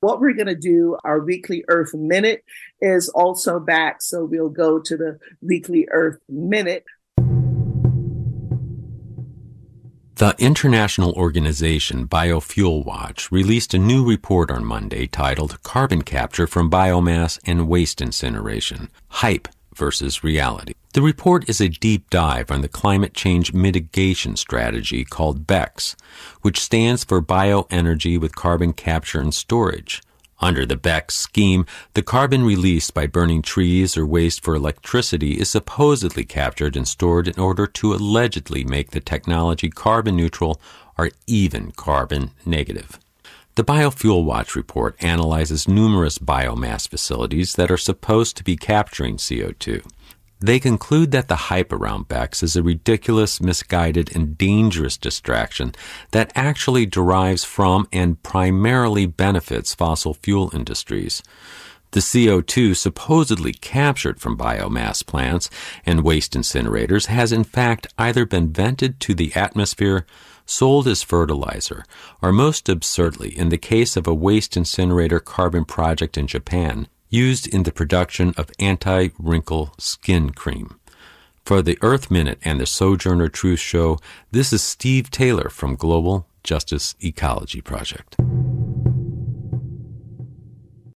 What we're going to do, our weekly Earth Minute is also back. So we'll go to the weekly Earth Minute. The international organization Biofuel Watch released a new report on Monday titled Carbon Capture from Biomass and Waste Incineration Hype versus Reality. The report is a deep dive on the climate change mitigation strategy called BECCS, which stands for Bioenergy with Carbon Capture and Storage. Under the BECCS scheme, the carbon released by burning trees or waste for electricity is supposedly captured and stored in order to allegedly make the technology carbon neutral or even carbon negative. The Biofuel Watch report analyzes numerous biomass facilities that are supposed to be capturing CO2. They conclude that the hype around BECCS is a ridiculous, misguided, and dangerous distraction that actually derives from and primarily benefits fossil fuel industries. The CO2 supposedly captured from biomass plants and waste incinerators has in fact either been vented to the atmosphere, sold as fertilizer, or most absurdly, in the case of a waste incinerator carbon project in Japan, used in the production of anti wrinkle skin cream. For the Earth Minute and the Sojourner Truth Show, this is Steve Taylor from Global Justice Ecology Project.